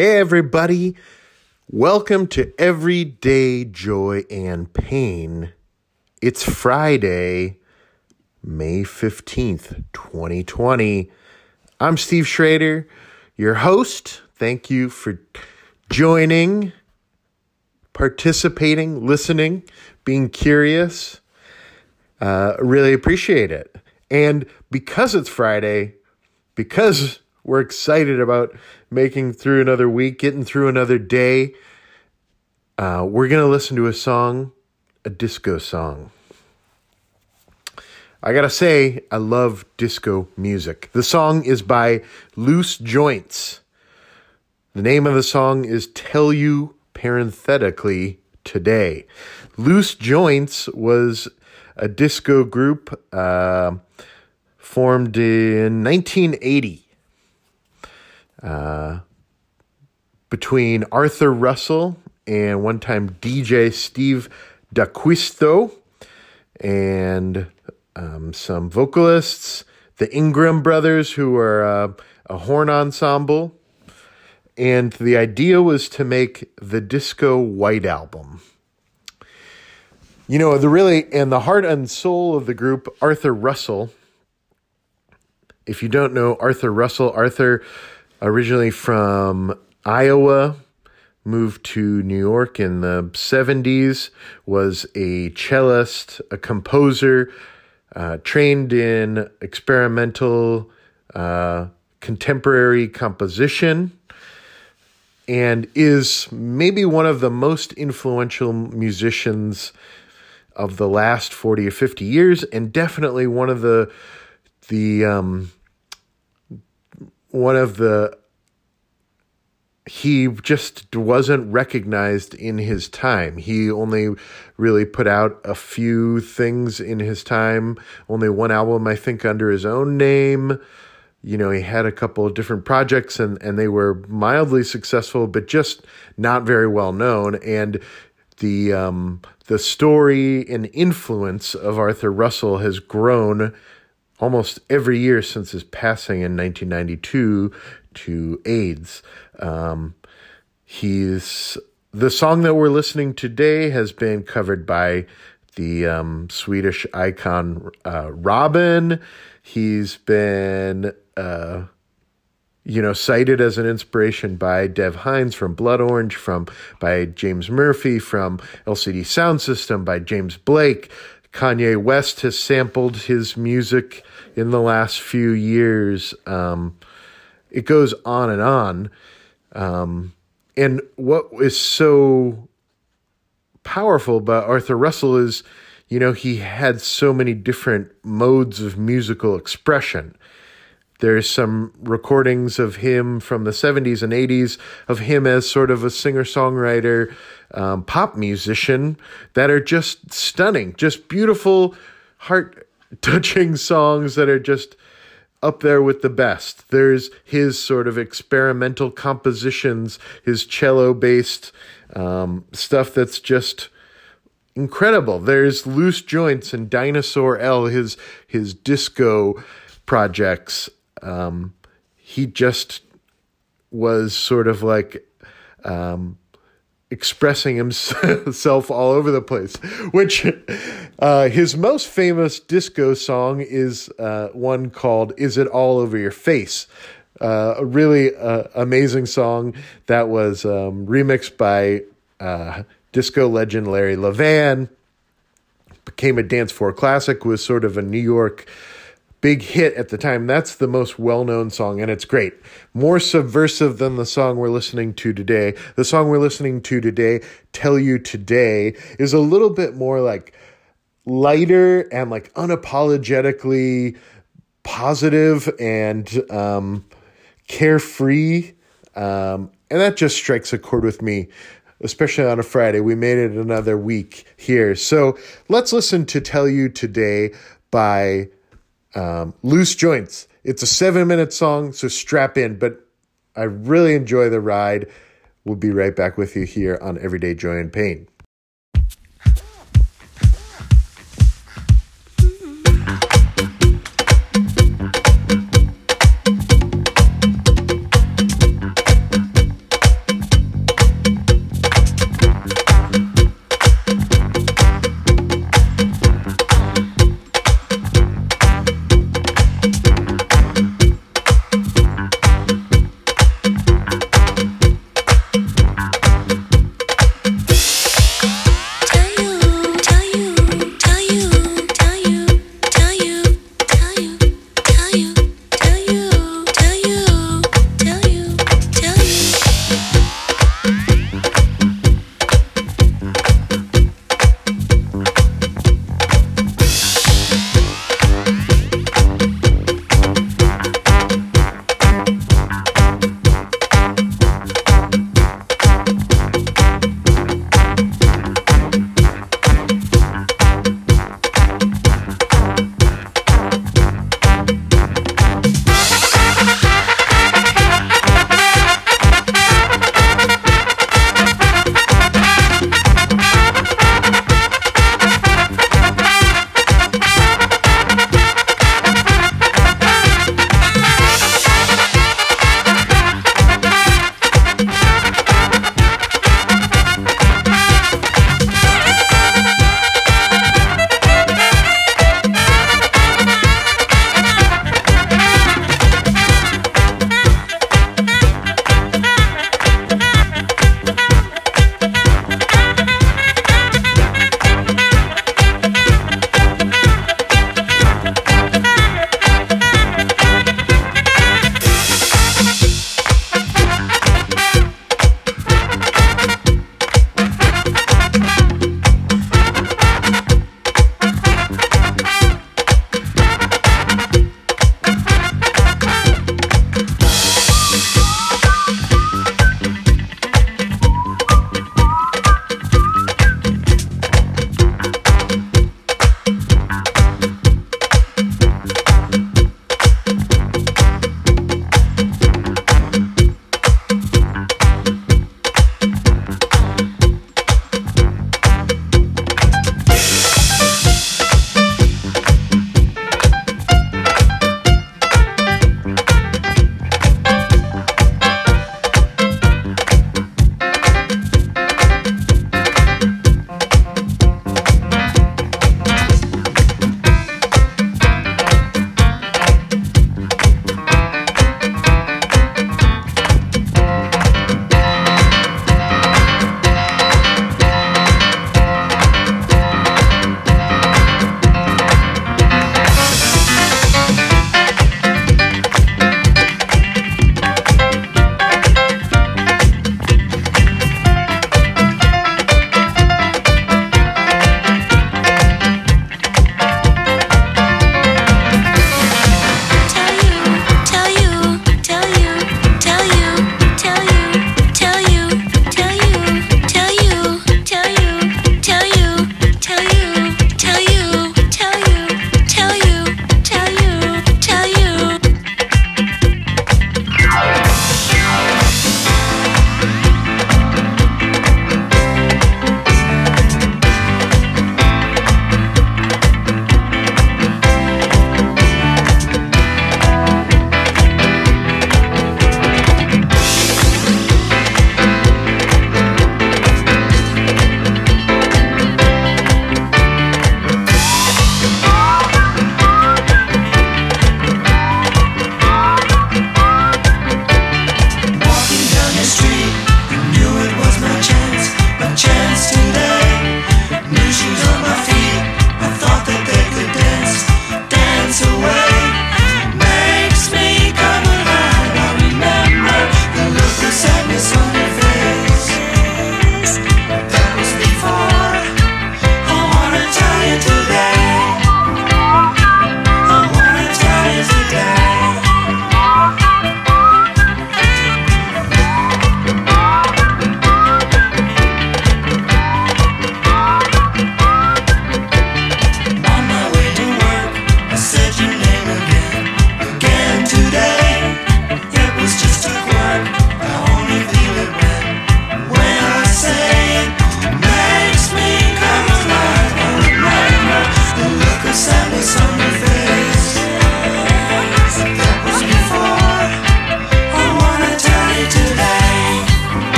Hey, everybody. Welcome to Everyday Joy and Pain. It's Friday, May 15th, 2020. I'm Steve Schrader, your host. Thank you for joining, participating, listening, being curious. Uh, really appreciate it. And because it's Friday, because we're excited about making through another week, getting through another day. Uh, we're going to listen to a song, a disco song. I got to say, I love disco music. The song is by Loose Joints. The name of the song is Tell You Parenthetically Today. Loose Joints was a disco group uh, formed in 1980 uh, between Arthur Russell and one time DJ Steve D'Acquisto and um, some vocalists, the Ingram brothers, who are uh, a horn ensemble. And the idea was to make the Disco White Album. You know, the really, and the heart and soul of the group, Arthur Russell. If you don't know Arthur Russell, Arthur originally from Iowa, moved to New York in the 70s, was a cellist, a composer, uh, trained in experimental uh, contemporary composition, and is maybe one of the most influential musicians of the last 40 or 50 years, and definitely one of the the um, one of the he just wasn't recognized in his time. He only really put out a few things in his time, only one album, I think, under his own name. You know, he had a couple of different projects and, and they were mildly successful, but just not very well known. And the um, the story and influence of Arthur Russell has grown almost every year since his passing in 1992 to AIDS. Um, he's the song that we're listening today has been covered by the um, Swedish icon uh, Robyn. He's been, uh, you know, cited as an inspiration by Dev Hynes from Blood Orange, from by James Murphy from LCD Sound System, by James Blake. Kanye West has sampled his music in the last few years. Um, it goes on and on. Um, and what is so powerful about Arthur Russell is, you know, he had so many different modes of musical expression. There's some recordings of him from the 70s and 80s of him as sort of a singer songwriter, um, pop musician that are just stunning, just beautiful, heart touching songs that are just up there with the best. There's his sort of experimental compositions, his cello based um, stuff that's just incredible. There's Loose Joints and Dinosaur L, his his disco projects. Um, he just was sort of like um, expressing himself all over the place. Which uh, his most famous disco song is uh, one called "Is It All Over Your Face." Uh, a really uh, amazing song that was um, remixed by uh, disco legend Larry Levan. Became a dance floor classic. Was sort of a New York big hit at the time. That's the most well known song, and it's great. More subversive than the song we're listening to today. The song we're listening to today, Tell You Today, is a little bit more like lighter and like unapologetically positive and um, carefree. Um, and that just strikes a chord with me especially on a Friday. We made it another week here. So let's listen to Tell You Today by um, Loose Joints. It's a seven minute song, so strap in. But I really enjoy the ride. We'll be right back with you here on Everyday Joy and Pain.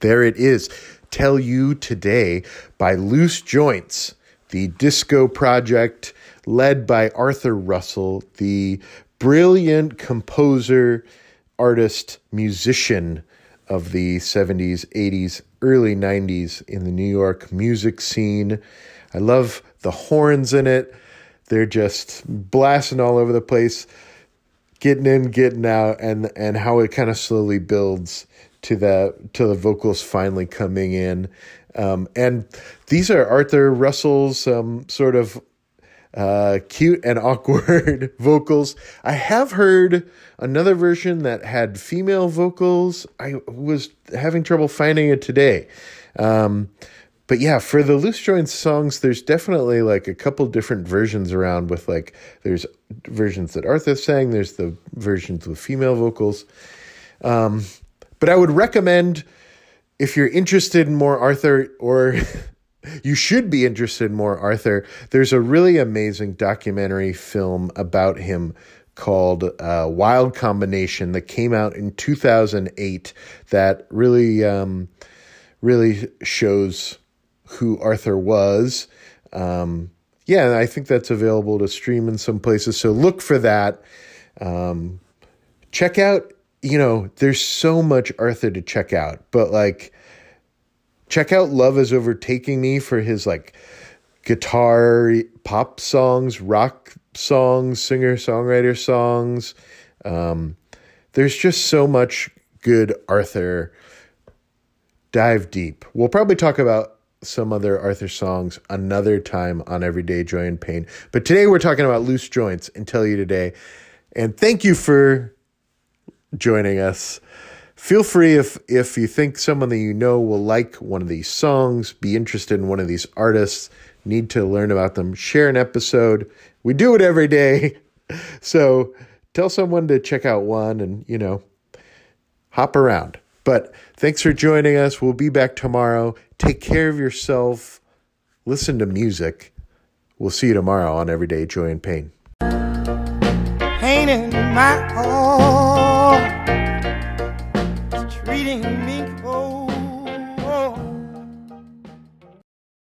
There it is. Tell You Today by Loose Joints, the disco project led by Arthur Russell, the brilliant composer, artist, musician of the 70s, 80s, early 90s in the New York music scene. I love the horns in it. They're just blasting all over the place, getting in, getting out, and and how it kind of slowly builds to the to the vocals finally coming in. Um, and these are Arthur Russell's um, sort of uh, cute and awkward vocals. I have heard another version that had female vocals. I was having trouble finding it today. Um, but yeah, for the loose joints songs, there's definitely like a couple different versions around with like there's versions that Arthur sang, there's the versions with female vocals. Um, but I would recommend if you're interested in more Arthur or you should be interested in more Arthur. There's a really amazing documentary film about him called uh, Wild Combination that came out in 2008 that really, um, really shows who Arthur was. Um, yeah, I think that's available to stream in some places. So look for that. Um, check out, you know, there's so much Arthur to check out, but like, check out Love is Overtaking Me for his like guitar pop songs, rock songs, singer songwriter songs. Um, there's just so much good Arthur. Dive deep. We'll probably talk about some other Arthur songs another time on Everyday Joy and Pain. But today we're talking about loose joints and tell you today. And thank you for joining us. Feel free if if you think someone that you know will like one of these songs, be interested in one of these artists, need to learn about them, share an episode. We do it every day. So tell someone to check out one and, you know, hop around. But thanks for joining us. We'll be back tomorrow. Take care of yourself. Listen to music. We'll see you tomorrow on Everyday Joy and Pain. Pain in my heart